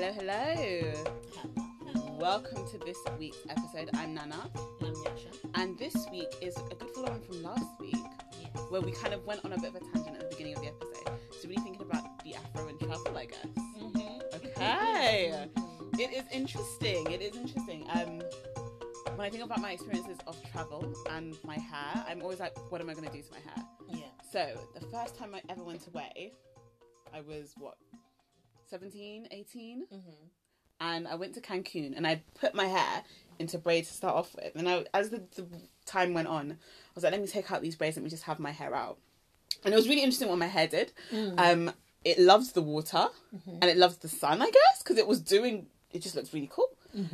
Hello, hello. Welcome to this week's episode. I'm Nana, And I'm Yasha. and this week is a good follow on from last week, Yes. where we kind of went on a bit of a tangent at the beginning of the episode. So, really thinking about the Afro and travel, I guess. Mm-hmm. Okay. It is interesting. It is interesting. Um, when I think about my experiences of travel and my hair, I'm always like, what am I going to do to my hair? Yeah. So, the first time I ever went away, I was what, 17, 18? Mm-hmm. and I went to Cancun and I put my hair into braids to start off with. And I, as the, the time went on, I was like, let me take out these braids, let me just have my hair out. And it was really interesting what my hair did. Um, it loves the water and it loves the sun, I guess, because it was doing, it just looks really cool.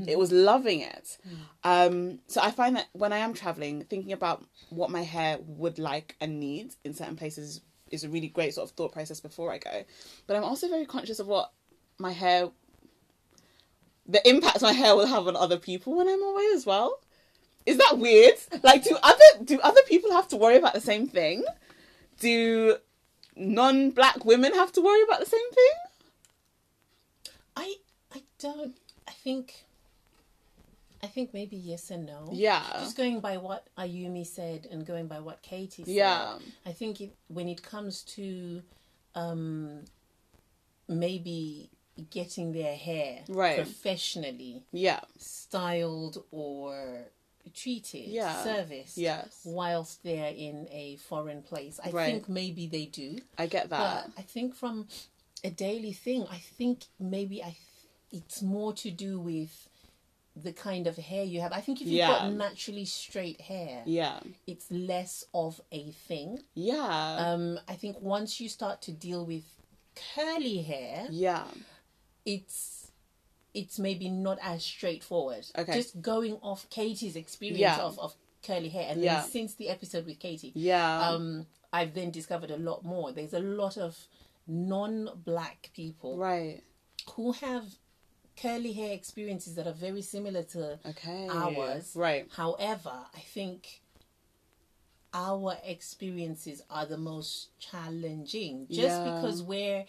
It was loving it. Um, so I find that when I am traveling, thinking about what my hair would like and need in certain places is a really great sort of thought process before I go. But I'm also very conscious of what my hair the impact my hair will have on other people when I'm away as well. Is that weird? Like, do other do other people have to worry about the same thing? Do non-black women have to worry about the same thing? I I don't. I think. I think maybe yes and no. Yeah, Just going by what Ayumi said and going by what Katie said. yeah, I think it, when it comes to, um, maybe getting their hair Right. professionally yeah, styled or treated, Yeah. serviced, yes. whilst they're in a foreign place. I Right. think maybe they do. I get that. But I think from a daily thing, I think maybe I it's more to do with the kind of hair you have. I think if you've Yeah. got naturally straight hair, Yeah, it's less of a thing. yeah, Um, I think once you start to deal with curly hair, yeah. it's it's maybe not as straightforward. Okay. Just going off Katie's experience Yeah. of, of curly hair and Yeah. then since the episode with Katie, Yeah, um, I've then discovered a lot more. There's a lot of non-black people right. who have curly hair experiences that are very similar to Okay. ours. Right. However, I think our experiences are the most challenging just Yeah. because where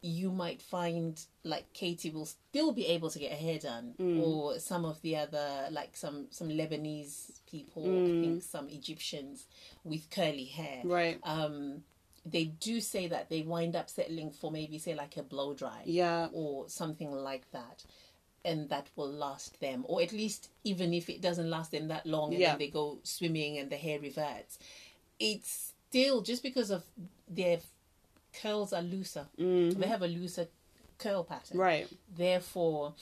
you might find like Katie will still be able to get her hair done Mm. or some of the other like some some Lebanese people Mm. I think some Egyptians with curly hair Right. um they do say that they wind up settling for maybe say like a blow dry Yeah. or something like that and that will last them or at least even if it doesn't last them that long and Yeah. then they go swimming and the hair reverts it's still just because of their curls are looser mm-hmm. they have a looser curl pattern Right. therefore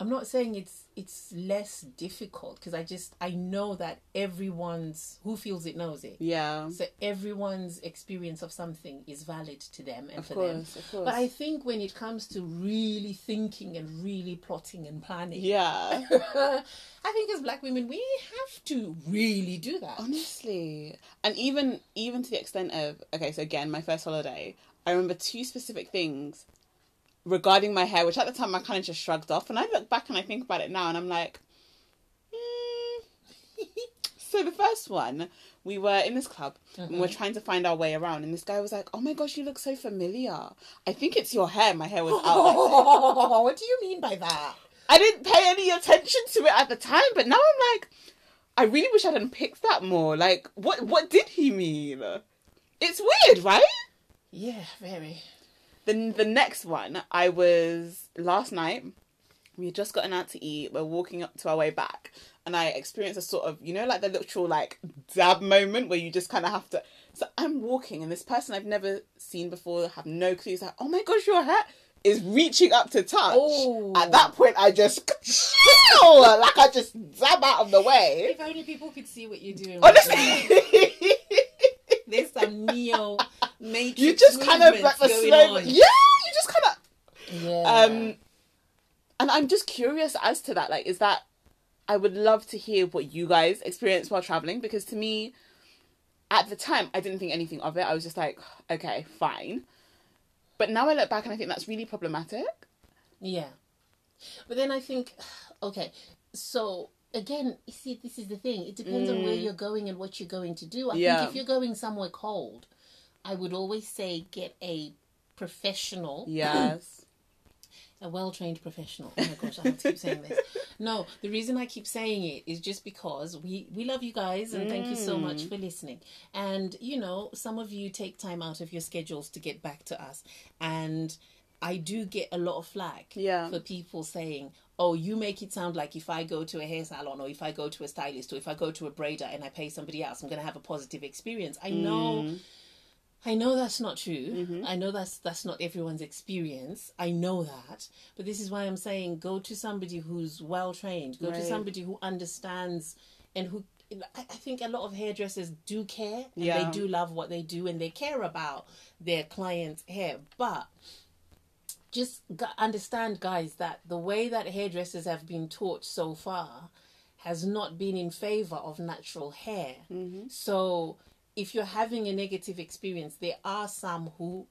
i'm not saying it's it's less difficult because i just i know that everyone's who feels it knows it Yeah. so everyone's experience of something is valid to them and Of for them. Of course. But I think when it comes to really thinking and really plotting and planning, yeah. I think as black women we have to really do that. Honestly, and even even to the extent of okay, so again, my first holiday, I remember two specific things regarding my hair, which at the time I kind of just shrugged off, and I look back and I think about it now, and I'm like, hmm. so the first one, we were in this club and we we're trying to find our way around, and this guy was like, "Oh my gosh, you look so familiar. I think it's your hair." My hair was out. Oh, what do you mean by that? I didn't pay any attention to it at the time, but now I'm like, I really wish I hadn't picked that more. Like, what what did he mean? It's weird, right? Yeah, very. Then the next one, I was last night. We had just gotten out to eat. We're walking up to our way back, and I experienced a sort of, you know, like the literal like dab moment where you just kind of have to. So I'm walking, and this person I've never seen before, have no clue. Is like, oh my gosh, your hair is reaching up to touch. Oh. At that point, I just like I just dab out of the way. If only people could see what you're doing. Honestly, There's some neo matrix. you just kind of like the movements slow. going Yeah, you just kind of Yeah. Um, and I'm just curious as to that. Like, is that I would love to hear what you guys experienced while traveling because to me, at the time, I didn't think anything of it. I was just like, okay, fine. But now I look back and I think that's really problematic. Yeah. But then I think, okay, so again, you see, this is the thing. It depends on where you're going and what you're going to do. I Yeah. think if you're going somewhere cold, I would always say get a professional Yes. a well trained professional. Oh my gosh, I have to keep saying this. No, the reason I keep saying it is just because we we love you guys and thank you so much Mm. for listening. And you know, some of you take time out of your schedules to get back to us, and I do get a lot of flack Yeah. for people saying. Oh, you make it sound like if I go to a hair salon or if I go to a stylist or if I go to a braider and I pay somebody else, I'm going to have a positive experience. I know Mm. I know that's not true. Mm-hmm. I know that's that's not everyone's experience. I know that. But this is why I'm saying go to somebody who's well trained. Go to somebody who understands and who I think a lot of hairdressers do care and Yeah. they do love what they do and they care about their clients' hair. But just understand, guys, that the way that hairdressers have been taught so far has not been in favor of natural hair. So if you're having a negative experience, there are some who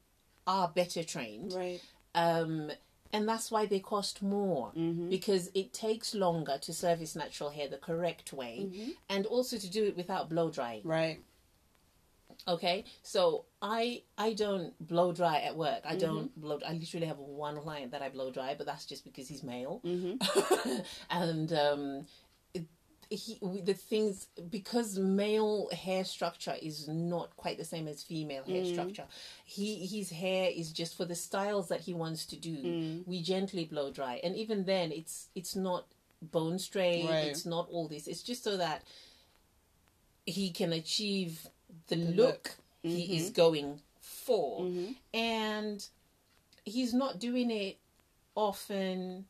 are better trained. Right. Um, and that's why they cost more because it takes longer to service natural hair the correct way and also to do it without blow drying. Right. Okay, so I I don't blow dry at work. I don't blow. I literally have one client that I blow dry, but that's just because he's male, and um, he the things because male hair structure is not quite the same as female hair mm. structure. He his hair is just for the styles that he wants to do. Mm. We gently blow dry, and even then, it's it's not bone straight. Right. It's not all this. It's just so that he can achieve the, look. look, he is mm-hmm. going for. Mm-hmm. And he's not doing it often.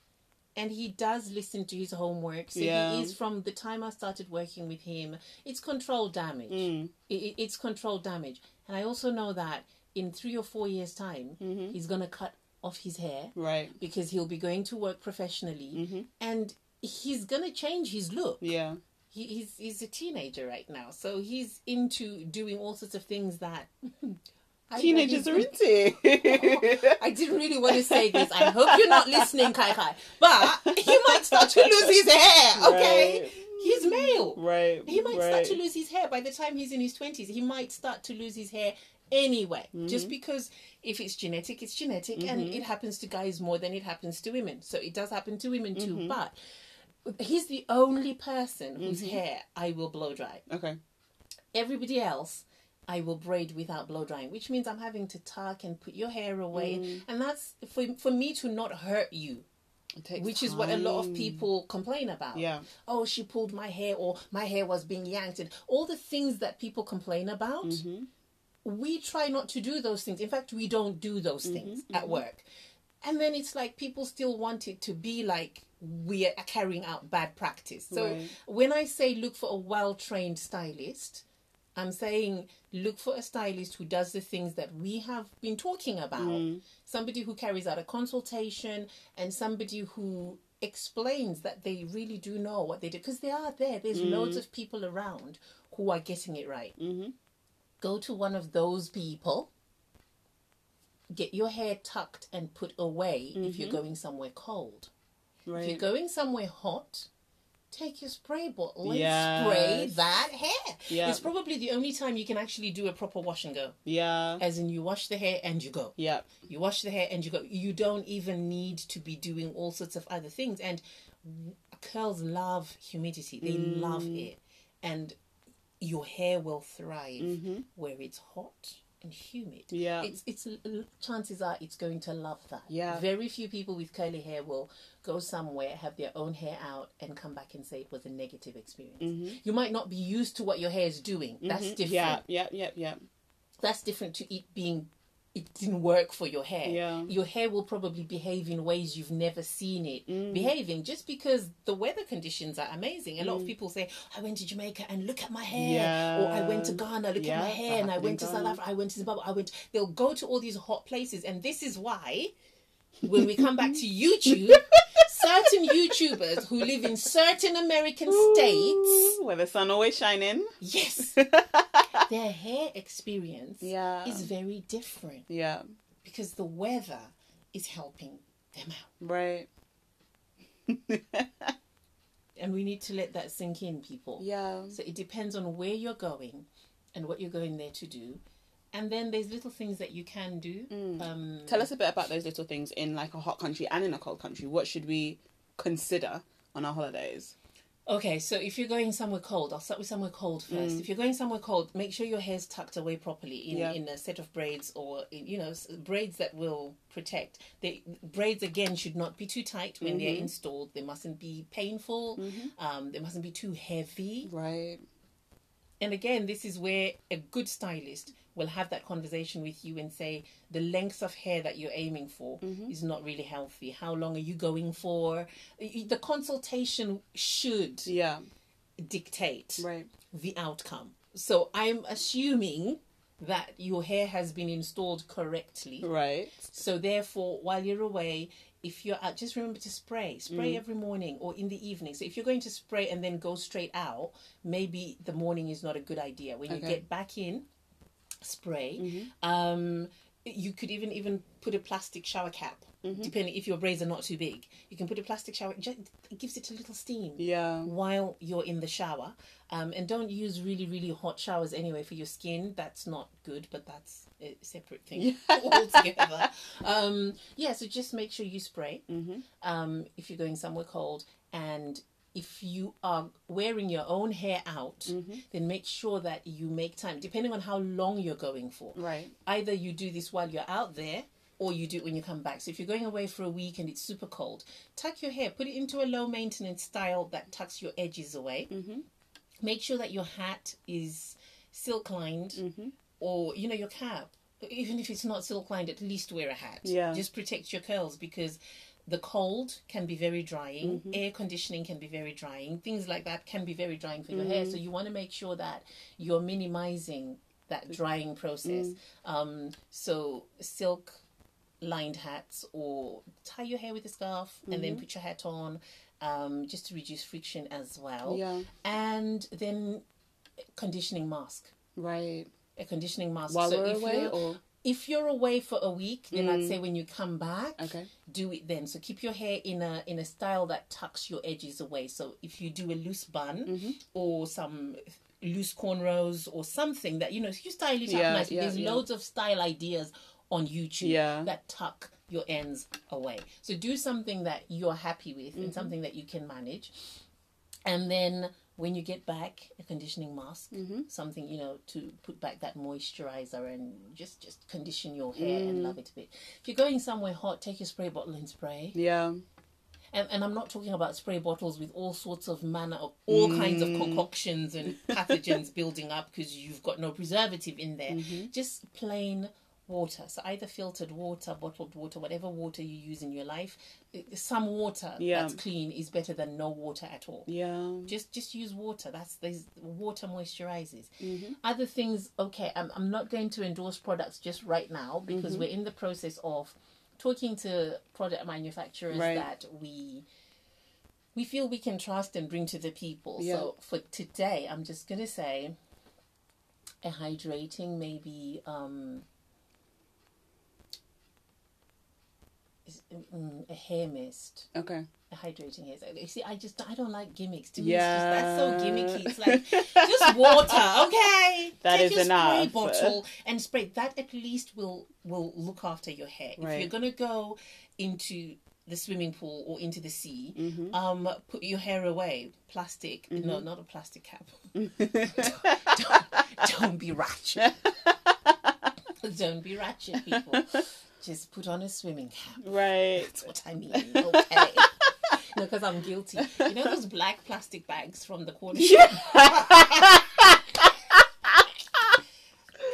And he does listen to his homework. So Yeah. he is from the time I started working with him, it's controlled damage. Mm. It, it- it's controlled damage. And I also know that in three or four years' time, he's going to cut off his hair Right. because he'll be going to work professionally Mm-hmm. and he's going to change his look Yeah. he, he's he's a teenager right now, so he's into doing all sorts of things that I- Teenagers are into. I didn't really want to say this. I hope you're not listening, Kai Kai. But he might start to lose his hair. Okay, Right. he's male. right. He might right. start to lose his hair by the time he's in his twenties. He might start to lose his hair anyway, Mm-hmm. just because if it's genetic, it's genetic, and it happens to guys more than it happens to women. So it does happen to women too. Mm-hmm. But he's the only person whose hair I will blow dry. Okay. Everybody else, I will braid without blow drying, which means I'm having to tuck and put your hair away, Mm. and that's for for me to not hurt you. Which is what a lot of people complain about. Yeah. Oh, she pulled my hair, or my hair was being yanked, and all the things that people complain about. Mm-hmm. We try not to do those things. In fact, we don't do those Mm-hmm, things at work. And then it's like people still want it to be like we are carrying out bad practice. So Right. when I say look for a well trained stylist, I'm saying look for a stylist who does the things that we have been talking about. Mm. Somebody who carries out a consultation and somebody who explains that they really do know what they do because they are there. There's mm. loads of people around who are getting it right. Mm-hmm. Go to one of those people. Get your hair tucked and put away if you're mm-hmm. going somewhere cold. If you're going somewhere hot, take your spray bottle and Yes. spray that hair. Yeah. It's probably the only time you can actually do a proper wash and go. Yeah. As in, you wash the hair and you go. Yeah. You wash the hair and you go. You don't even need to be doing all sorts of other things. And curls love humidity, they love mm. it. And your hair will thrive mm-hmm. where it's hot and humid. Yeah. It's it's chances are it's going to love that. Yeah. Very few people with curly hair will go somewhere, have their own hair out, and come back and say it was a negative experience. Mm-hmm. You might not be used to what your hair is doing. That's mm-hmm. different. Yeah. Yeah. Yeah. Yeah. That's different to it being it didn't work for your hair. Yeah. Your hair will probably behave in ways you've never seen it Mm. behaving just because the weather conditions are amazing. A lot of people say, I went to Jamaica and look at my hair. Or I went to Mm. Ghana, look Yeah, at my hair. And I went to South Africa, I went to Zimbabwe, I went they'll go to all these hot places. And this is why when we come back to YouTube, certain YouTubers who live in certain American states, Where the sun always shining. yes, their hair experience Yeah. is very different Yeah. because the weather is helping them out. Right. And we need to let that sink in, people. Yeah. So it depends on where you're going and what you're going there to do. and then there's little things that you can do. Um, Tell us a bit about those little things in like a hot country and in a cold country. What should we consider on our holidays? Okay, so if you're going somewhere cold, I'll start with somewhere cold first. Mm. If you're going somewhere cold, make sure your hair's tucked away properly in, Yeah. in a set of braids or in, you know braids that will protect. The braids again should not be too tight when they're mm-hmm. installed. They mustn't be painful. Mm-hmm. Um, they mustn't be too heavy. Right. And again, this is where a good stylist will have that conversation with you and say the length of hair that you're aiming for is not really healthy. How long are you going for? The consultation should Yeah. dictate Right. the outcome. So I'm assuming that your hair has been installed correctly. Right. So therefore, while you're away, if you're out, just remember to spray. Spray Mm. every morning or in the evening. So if you're going to spray and then go straight out, maybe the morning is not a good idea. When you Okay. Mm-hmm. get back in, spray. Um, you could even even put a plastic shower cap. Mm-hmm. Depending if your braids are not too big, you can put a plastic shower. Just, it gives it a little steam Yeah. while you're in the shower. Um, and don't use really, really hot showers anyway for your skin. That's not good, but that's a separate thing altogether. Um, yeah, so just make sure you spray um, if you're going somewhere cold. And if you are wearing your own hair out, mm-hmm. then make sure that you make time, depending on how long you're going for Right. either you do this while you're out there or you do it when you come back. So if you're going away for a week and it's super cold, tuck your hair, put it into a low maintenance style that tucks your edges away. Mm-hmm. Make sure that your hat is silk lined mm-hmm. or, you know, your cap. Even if it's not silk lined, at least wear a hat. Yeah. Just protect your curls because the cold can be very drying, mm-hmm. air conditioning can be very drying, things like that can be very drying for your hair. So mm. you want to make sure that you're minimizing that mm. drying process. Mm. Um, so silk lined hats or tie your hair with a scarf and then mm-hmm. put your hat on um, just to reduce friction as well. Yeah. And then conditioning mask. Right. A conditioning mask. While so we're if away or if you're away for a week, then I'd say when you come back, okay. do it then. So keep your hair in a in a style that tucks your edges away. So if you do a loose bun Mm-hmm. or some loose cornrows or something that you know, you style it Yeah, up nicely. yeah, There's yeah. loads of style ideas on YouTube that tuck your ends away. So do something that you're happy with Mm-hmm. and something that you can manage. And then when you get back, a conditioning mask, Mm-hmm. something you know to put back that moisturizer and just just condition your hair Mm. and love it a bit. If you're going somewhere hot, take your spray bottle and spray. Yeah. And, and I'm not talking about spray bottles with all sorts of manner of all kinds of concoctions and pathogens building up because you've got no preservative in there. Mm-hmm. Just plain water. So either filtered water, bottled water, whatever water you use in your life. Some water Yeah. that's clean is better than no water at all. Yeah. Just just use water. That's there's water moisturizes. Other things, okay. I'm I'm not going to endorse products just right now because we're in the process of talking to product manufacturers Right. that we we feel we can trust and bring to the people. Yeah. So for today, I'm just gonna say a hydrating, maybe um, mm, a hair mist Okay. a hydrating hair. You see, I just I don't like gimmicks. To me, Yeah. it's just, that's so gimmicky. It's like just water, okay? That Take is your spray bottle and spray. That at least will will look after your hair. If you're gonna go into the swimming pool or into the sea, Mm-hmm. um, put your hair away. Plastic, no, not a plastic cap. don't, don't be ratchet. don't be ratchet, people. Just put on a swimming cap. Right. That's what I mean. Okay. no, because I'm guilty. You know those black plastic bags from the corner shop?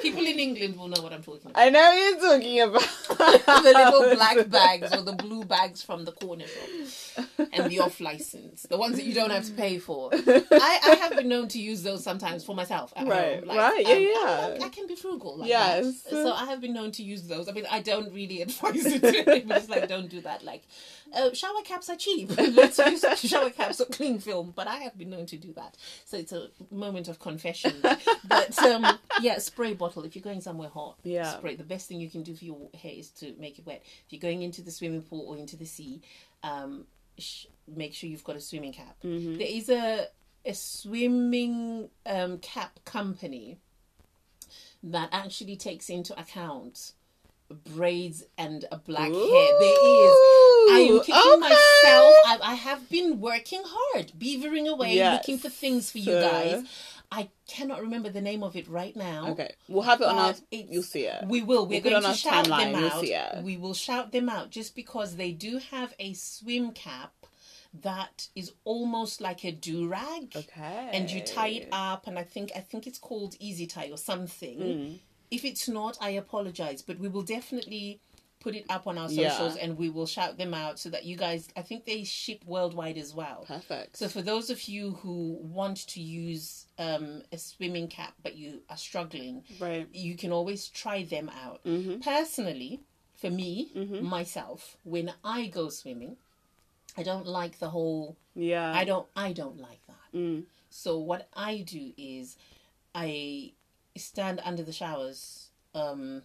People in England will know what I'm talking about. I know what you're talking about. the little black bags or the blue bags from the corner shop and the off license, the ones that you don't have to pay for. I, I have been known to use those sometimes for myself Right, um, right, yeah, I, yeah. I can be frugal. Like Yes. That. So I have been known to use those. I mean, I don't really advise it to anybody. It's like, don't do that. Like, uh, shower caps are cheap. Let's use shower caps or cling film. But I have been known to do that. So it's a moment of confession. but um, yeah, spray bottle. If you're going somewhere hot, Yeah. spray. The best thing you can do for your hair is to make it wet. If you're going into the swimming pool or into the sea, um, sh- make sure you've got a swimming cap. Mm-hmm. There is a a swimming um, cap company that actually takes into account braids and a black hair. There is. I am kicking okay. myself. I, I have been working hard, beavering away, Yes. looking for things for you Uh. guys. I cannot remember the name of it right now. Okay, we'll have it on our. But You'll see it. We will. We're We'll going to shout timeline, them out. it. We will shout them out just because they do have a swim cap that is almost like a do rag. Okay. And you tie it up, and I think I think it's called Easy Tie or something. Hmm. If it's not, I apologize, but we will definitely put it up on our Yeah. socials and we will shout them out so that you guys. I think they ship worldwide as well. Perfect. So for those of you who want to use um, a swimming cap but you are struggling, right. you can always try them out. Mm-hmm. Personally, for me, myself, when I go swimming, I don't like the whole. Yeah. I don't. I don't like that. Mm. So what I do is, I stand under the showers um,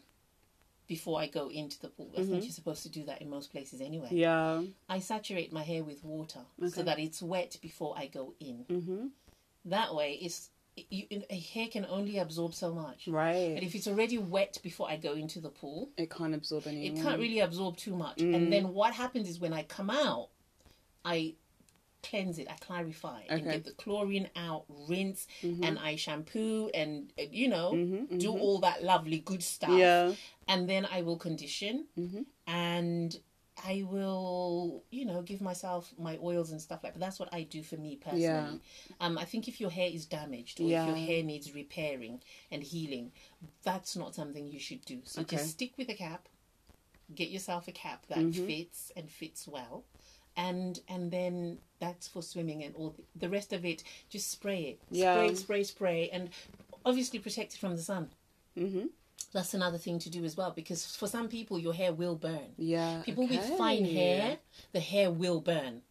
before I go into the pool. I think you're supposed to do that in most places anyway. Mm-hmm. Yeah. I saturate my hair with water so that it's wet before I go in. Mm-hmm. That way, it's you, a hair can only absorb so much. Right. And if it's already wet before I go into the pool, It can't absorb any. it can't really absorb too much. Mm. And then what happens is when I come out, I cleanse it, I clarify, and get the chlorine out, rinse, and I shampoo and you know Mhm, do all that lovely good stuff. Yeah. And then I will condition, Mhm. and I will you know give myself my oils and stuff like that. That's what I do for me personally. Yeah. Um, I think if your hair is damaged or Yeah. if your hair needs repairing and healing, that's not something you should do. So Okay. just stick with a cap. Get yourself a cap that Mhm. fits and fits well, and and then that's for swimming and all the, the rest of it. Just spray it, Yeah. spray, spray, spray, and obviously protect it from the sun. Mm-hmm. That's another thing to do as well because for some people your hair will burn. Yeah. People with fine hair, the hair will burn.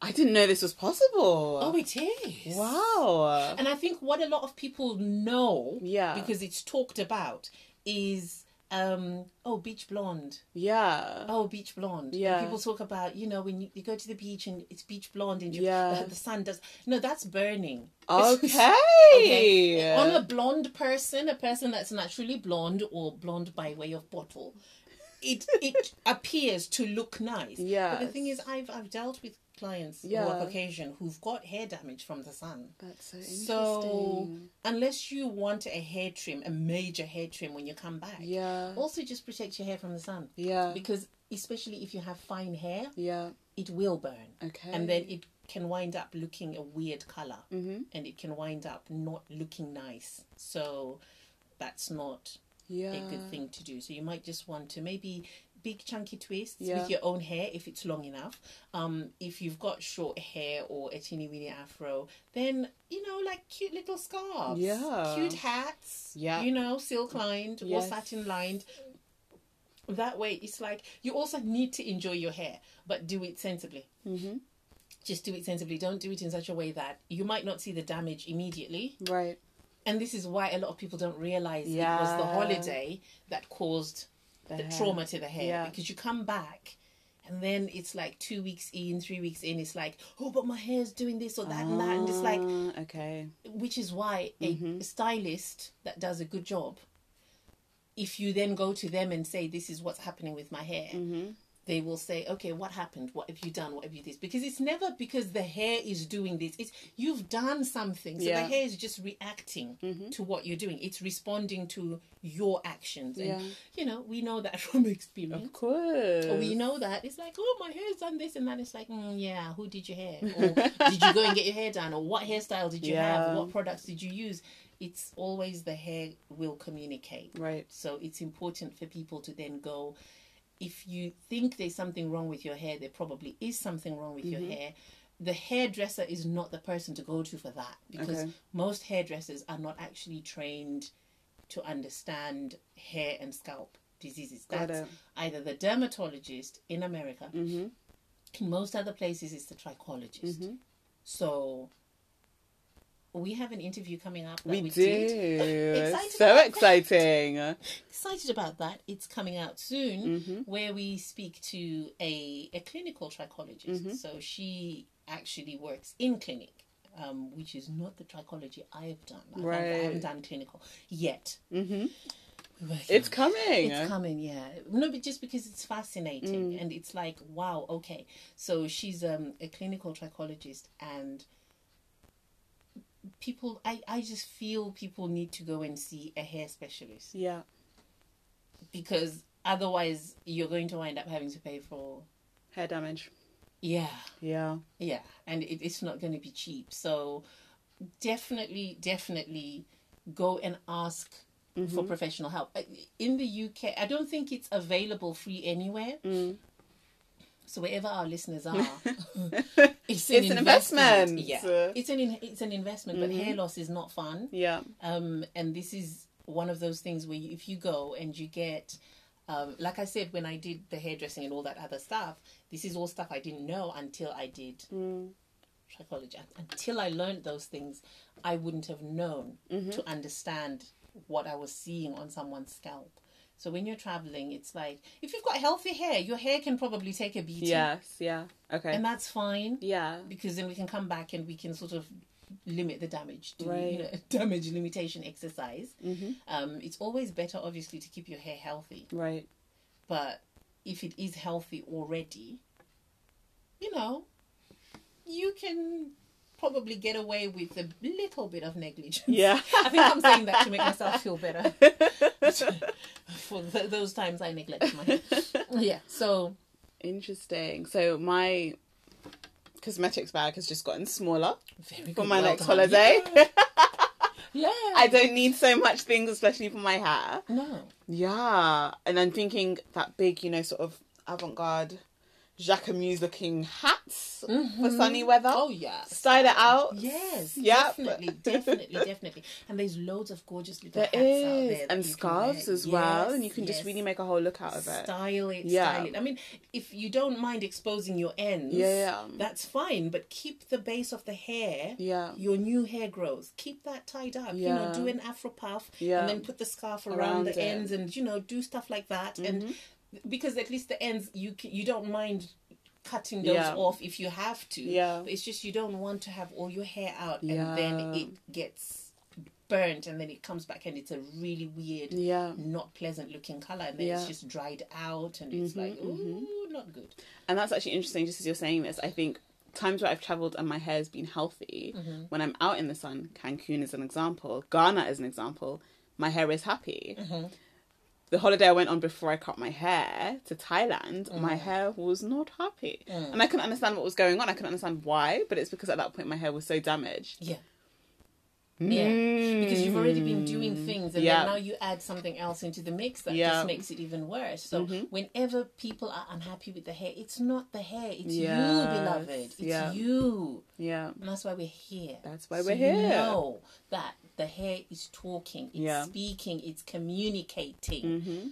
I didn't know this was possible. Oh, it is. wow. And I think what a lot of people know, Yeah. because it's talked about, is um oh beach blonde, Yeah. oh beach blonde. And Yeah. people talk about you know when you, you go to the beach and it's beach blonde and you, Yeah. the, the sun does no that's burning. Okay. Okay. On a blonde person, a person that's naturally blonde or blonde by way of bottle, it it appears to look nice. But the thing is, I've I've dealt with clients who Yeah. are Caucasian who've got hair damage from the sun. That's so interesting. So unless you want a hair trim, a major hair trim when you come back, yeah. also just protect your hair from the sun Yeah. because especially if you have fine hair, Yeah. it will burn Okay. and then it can wind up looking a weird color Mm-hmm. and it can wind up not looking nice. So that's not Yeah. a good thing to do. So you might just want to maybe big chunky twists Yeah. with your own hair if it's long enough. Um, if you've got short hair or a teeny weeny afro, then you know like cute little scarves, Yeah. cute hats, Yeah. you know silk lined or satin lined. That way, it's like you also need to enjoy your hair, but do it sensibly. Mm-hmm. Just do it sensibly. Don't do it in such a way that you might not see the damage immediately. Right. And this is why a lot of people don't realize it was the holiday that caused the, hair. trauma to the hair. Yeah. Because you come back and then it's like two weeks in, three weeks in, it's like, oh, but my hair's doing this or that and that. And it's like, Ah, okay. which is why a stylist that does a good job, if you then go to them and say, this is what's happening with my hair, Mm-hmm. They will say, okay, what happened? What have you done? What have you this? Because it's never because the hair is doing this. It's you've done something. So Yeah. the hair is just reacting Mhm. to what you're doing. It's responding to your actions. And Yeah. you know, we know that from experience. Of course. We know that it's like, oh, my hair's done this and that. It's like, mm, yeah, who did your hair? Or did you go and get your hair done? Or what hairstyle did you Yeah. have? What products did you use? It's always the hair will communicate. Right. So it's important for people to then go, if you think there's something wrong with your hair, there probably is something wrong with your hair. The hairdresser is not the person to go to for that because Okay. most hairdressers are not actually trained to understand hair and scalp diseases. That's either the dermatologist in America. Mm-hmm. In most other places, it's the trichologist. Mhm. So we have an interview coming up. That We, we, do. Excited so that. exciting. Excited about that. It's coming out soon, Mm-hmm. where we speak to a a clinical trichologist. Mhm. So she actually works in clinic. um, which is not the trichology I've done. I, haven't- I haven't done clinical yet. hmm It's coming. It's coming, yeah. No, but just because it's fascinating and it's like, wow, okay. So she's um, a clinical trichologist and people I, I just feel people need to go and see a hair specialist Yeah. because otherwise you're going to wind up having to pay for Hair damage. yeah Yeah. yeah and it, it's not going to be cheap so definitely definitely go and ask for professional help in the uk i don't think it's available free anywhere Mm. So wherever our listeners are it's It's an investment. yeah it's an in- it's an investment but hair loss is not fun Yeah. um, and this is one of those things where you, if you go and you get um, like i said when i did the hairdressing and all that other stuff this is all stuff i didn't know until i did Mm. trichology until i learned those things i wouldn't have known Mm-hmm. to understand what i was seeing on someone's scalp so when you're traveling it's like if you've got healthy hair your hair can probably take a beating Yes. Yeah. Okay. and that's fine yeah. because then we can come back and we can sort of limit the damage do Right. you know damage limitation exercise hmm um, it's always better obviously to keep your hair healthy Right. but if it is healthy already you know you can probably get away with a little bit of negligence Yeah. i think i'm saying that to make myself feel better for th- those times i neglect my hair yeah so Interesting. So my cosmetics bag has just gotten smaller very for my Well next done. holiday. yeah I don't need so much things, especially for my hair. no Yeah, and I'm thinking that big, you know, sort of avant-garde Jacquemus looking hats for sunny weather. oh yeah Style it out. Yes, Yep. definitely, definitely, definitely. And there's loads of gorgeous little There hats out there and scarves as well, Yes, and you can just really make a whole look out of it. style it, Yeah. style it. I mean, if you don't mind exposing your ends, Yeah, yeah. that's fine. But keep the base of the hair, Yeah, your new hair growth, keep that tied up. Yeah. You know, do an afro puff, Yeah. and then put the scarf around, Around the it. Mm-hmm. ends, and you know, do stuff like that. And because at least the ends, you you don't mind cutting those Yeah. off if you have to. Yeah. But it's just you don't want to have all your hair out and then it gets burnt and then it comes back and it's a really weird, yeah. not pleasant looking color and then it's Yeah. Mm-hmm, just dried out and it's like, ooh, not good. And that's actually interesting. Just as you're saying this, I think times where I've travelled and my hair's been healthy, Mm-hmm. when I'm out in the sun, Cancun is an example, Ghana is an example, my hair is happy. The holiday I went on before I cut my hair to Thailand, Mm. my hair was not happy. And I couldn't understand what was going on. I couldn't understand why, but it's because at that point my hair was so damaged. Yeah. Yeah. Because you've already been doing things and Mm. Yeah. then now you add something else into the mix that Yeah. just makes it even worse. So whenever people are unhappy with the hair, it's not the hair, it's you, beloved. It's Yeah. you. Yeah. And that's why we're here. That's why So we're here. you know that the hair is talking, it's speaking, it's communicating. Mm-hmm.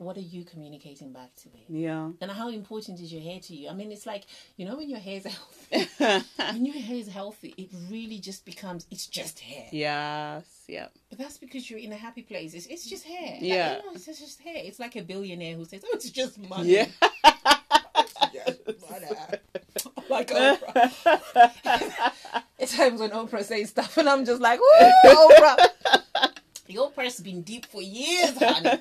What are you communicating back to it? Yeah. And how important is your hair to you? I mean, it's like, you know, when your hair is healthy, when your hair is healthy, it really just becomes, it's just hair. yes. Yeah. But that's because you're in a happy place. It's, it's just hair. Like, Yeah. you know, it's just hair. It's like a billionaire who says, oh, it's just money. Yeah. like Oprah. it's times when Oprah says stuff, and I'm just like, "Ooh, Oprah." Your Oprah's been deep for years, honey.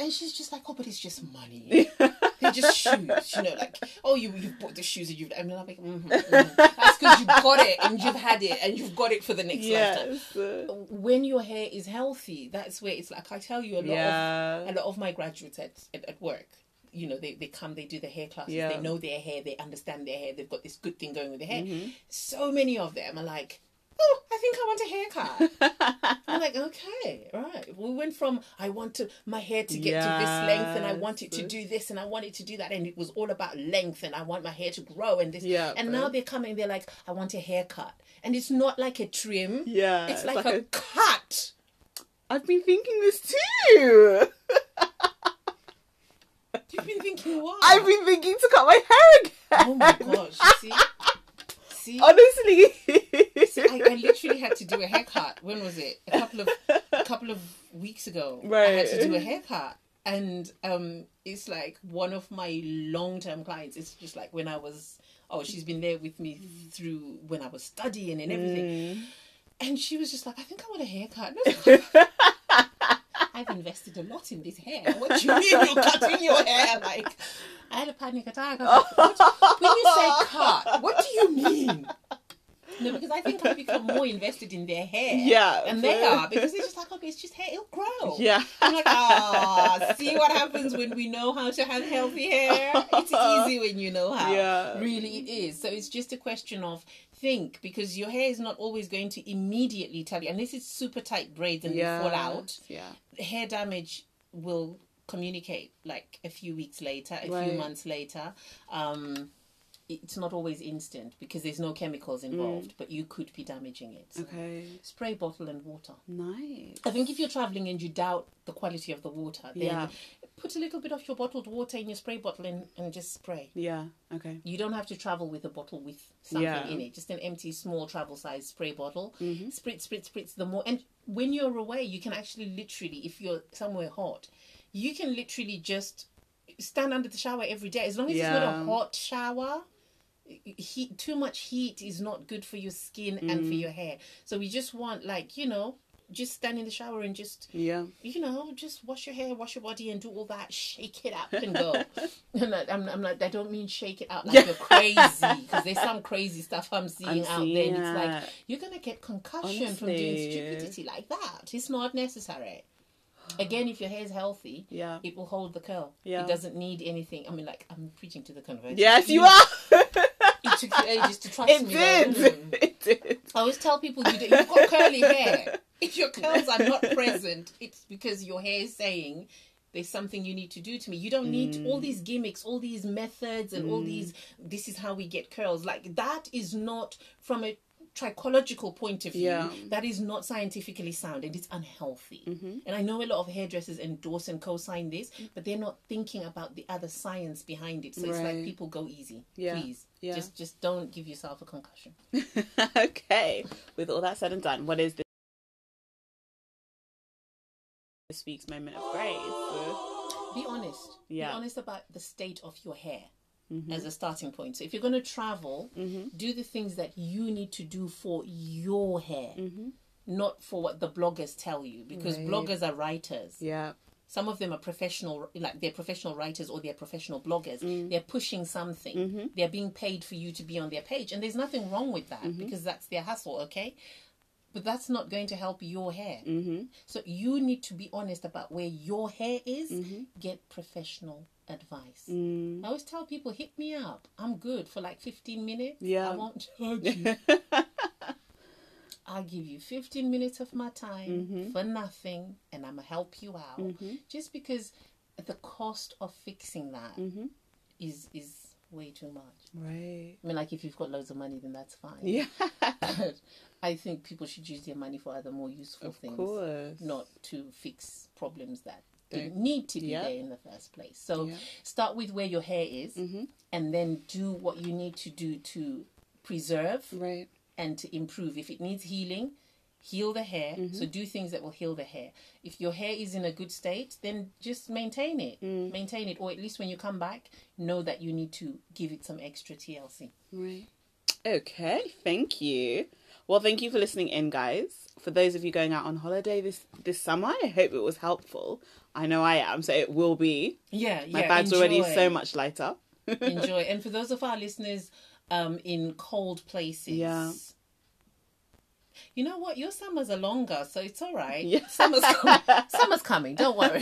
And she's just like, "Oh, but it's just money. They're just shoes, you know. Like, oh, you you bought the shoes and you've." I mean, I'm like, mm-hmm, mm-hmm. "That's because you've got it and you've had it and you've got it for the next lifetime." yes. When your hair is healthy, that's where it's like I tell you a lot Yeah. of a lot of my graduates at, at, at work you know they, they come they do the hair classes Yeah. they know their hair they understand their hair they've got this good thing going with their hair Mm-hmm. so many of them are like oh i think i want a haircut. I'm like okay right. We went from i want to my hair to get to this length and i want it to do this and i want it to do that. And it was all about length and i want my hair to grow and this. Yeah, and now they're coming they're like i want a haircut. And it's not like a trim. Yeah. it's like, a, cut. I've been thinking this too. you've been thinking what? I've been thinking to cut my hair again. oh my gosh see see Honestly. I, I literally had to do a haircut. When was it? A couple of a couple of weeks ago. Right, I had to do a haircut. and um it's like one of my long-term clients it's just like when i was oh she's been there with me through when i was studying and everything Mm. and she was just like i think i want a haircut And I was like, i've invested a lot in this hair what do you mean you're cutting your hair like i had a panic attack I was like, what, when you say cut what do you mean no because i think i've become more invested in their hair Yeah, and they are because it's just like okay it's just hair it'll grow Yeah. I'm like, ah, see what happens when we know how to have healthy hair? It's easy when you know how. Yeah. Really, it is. So it's just a question of think because your hair is not always going to immediately tell you, unless it's super tight braids and Yeah. they fall out. Yeah. Hair damage will communicate like a few weeks later, a Right. few months later. Um, it's not always instant because there's no chemicals involved, but you could be damaging it. So Okay. Spray bottle and water. Nice. I think if you're traveling and you doubt the quality of the water, then Yeah. Put a little bit of your bottled water in your spray bottle and, and just spray. Yeah. Okay. You don't have to travel with a bottle with something Yeah. in it. Just an empty, small travel size spray bottle. Mm-hmm. Spritz, spritz, spritz. The more, and when you're away, you can actually literally, if you're somewhere hot, you can literally just stand under the shower every day. As long as it's not a hot shower, heat too much heat is not good for your skin and Mm. for your hair. So we just want like you know, just stand in the shower and just Yeah. you know, just wash your hair, wash your body, and do all that. Shake it up and go. and I, I'm, I'm like, I don't mean shake it out like you're crazy because there's some crazy stuff I'm seeing I'm out there. And it's like you're gonna get concussion from doing stupidity like that. It's not necessary. Again, if your hair is healthy, Yeah. it will hold the curl. Yeah. It doesn't need anything. I mean, like I'm preaching to the converted. Yes, you are. It took you ages to trust it me. did. though. It did. I always tell people you do, you've got curly hair. If your curls are not present, it's because your hair is saying there's something you need to do to me. You don't need all these gimmicks, all these methods, and all these. This is how we get curls. Like that is not from a trichological point of view. Yeah. That is not scientifically sound, and it's unhealthy. Mm-hmm. And I know a lot of hairdressers endorse and co-sign this, but they're not thinking about the other science behind it. So it's like people go easy, Yeah. please. Yeah. Just just don't give yourself a concussion. okay. With all that said and done, what is this, week's moment of grace? Be honest. Yeah. Be honest about the state of your hair Mm-hmm. as a starting point. So if you're going to travel, do the things that you need to do for your hair, not for what the bloggers tell you, because Right. bloggers are writers. Yeah. Some of them are professional, like they're professional writers or they're professional bloggers. They're pushing something. They're being paid for you to be on their page, and there's nothing wrong with that because that's their hustle. Okay. But that's not going to help your hair. Mm-hmm. So you need to be honest about where your hair is. Get professional advice. Mm. I always tell people, hit me up. I'm good for like 15 minutes. Yeah. I won't charge you. I'll give you 15 minutes of my time Mm-hmm. for nothing and I'm to help you out. Just because the cost of fixing that is Mm-hmm. is way too much. Right. I mean, like if you've got loads of money, then that's fine. Yeah. I think people should use their money for other more useful Of things course. not to fix problems that Don't- didn't need to be Yeah. there in the first place. So Yeah. start with where your hair is Mhm. and then do what you need to do to preserve Right. and to improve. If it needs healing, heal the hair. Mm-hmm. So do things that will heal the hair. If your hair is in a good state, then just maintain it. Mm. Maintain it. Or at least when you come back, know that you need to give it some extra TLC. Right. Okay, thank you. Well, thank you for listening in, guys. For those of you going out on holiday this this summer, I hope it was helpful. I know I am, so it will be. Yeah, My yeah. bag's already so much lighter. enjoy. And for those of our listeners um, in cold places, Yeah. You know what? Your summers are longer, so it's all right. Yeah. Summer's coming. Summer's coming. Don't worry.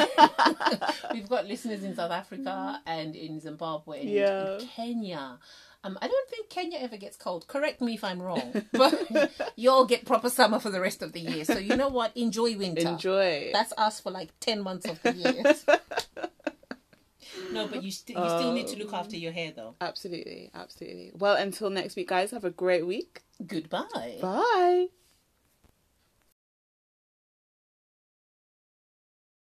We've got listeners in South Africa and in Zimbabwe and Yeah. in Kenya. Um, I don't think Kenya ever gets cold. Correct me if I'm wrong, but you all get proper summer for the rest of the year. So you know what? Enjoy winter. Enjoy. That's us for like ten months of the year. no, but you still you still need to look after your hair though. Absolutely, absolutely. Well, until next week, guys, have a great week. Goodbye. Bye.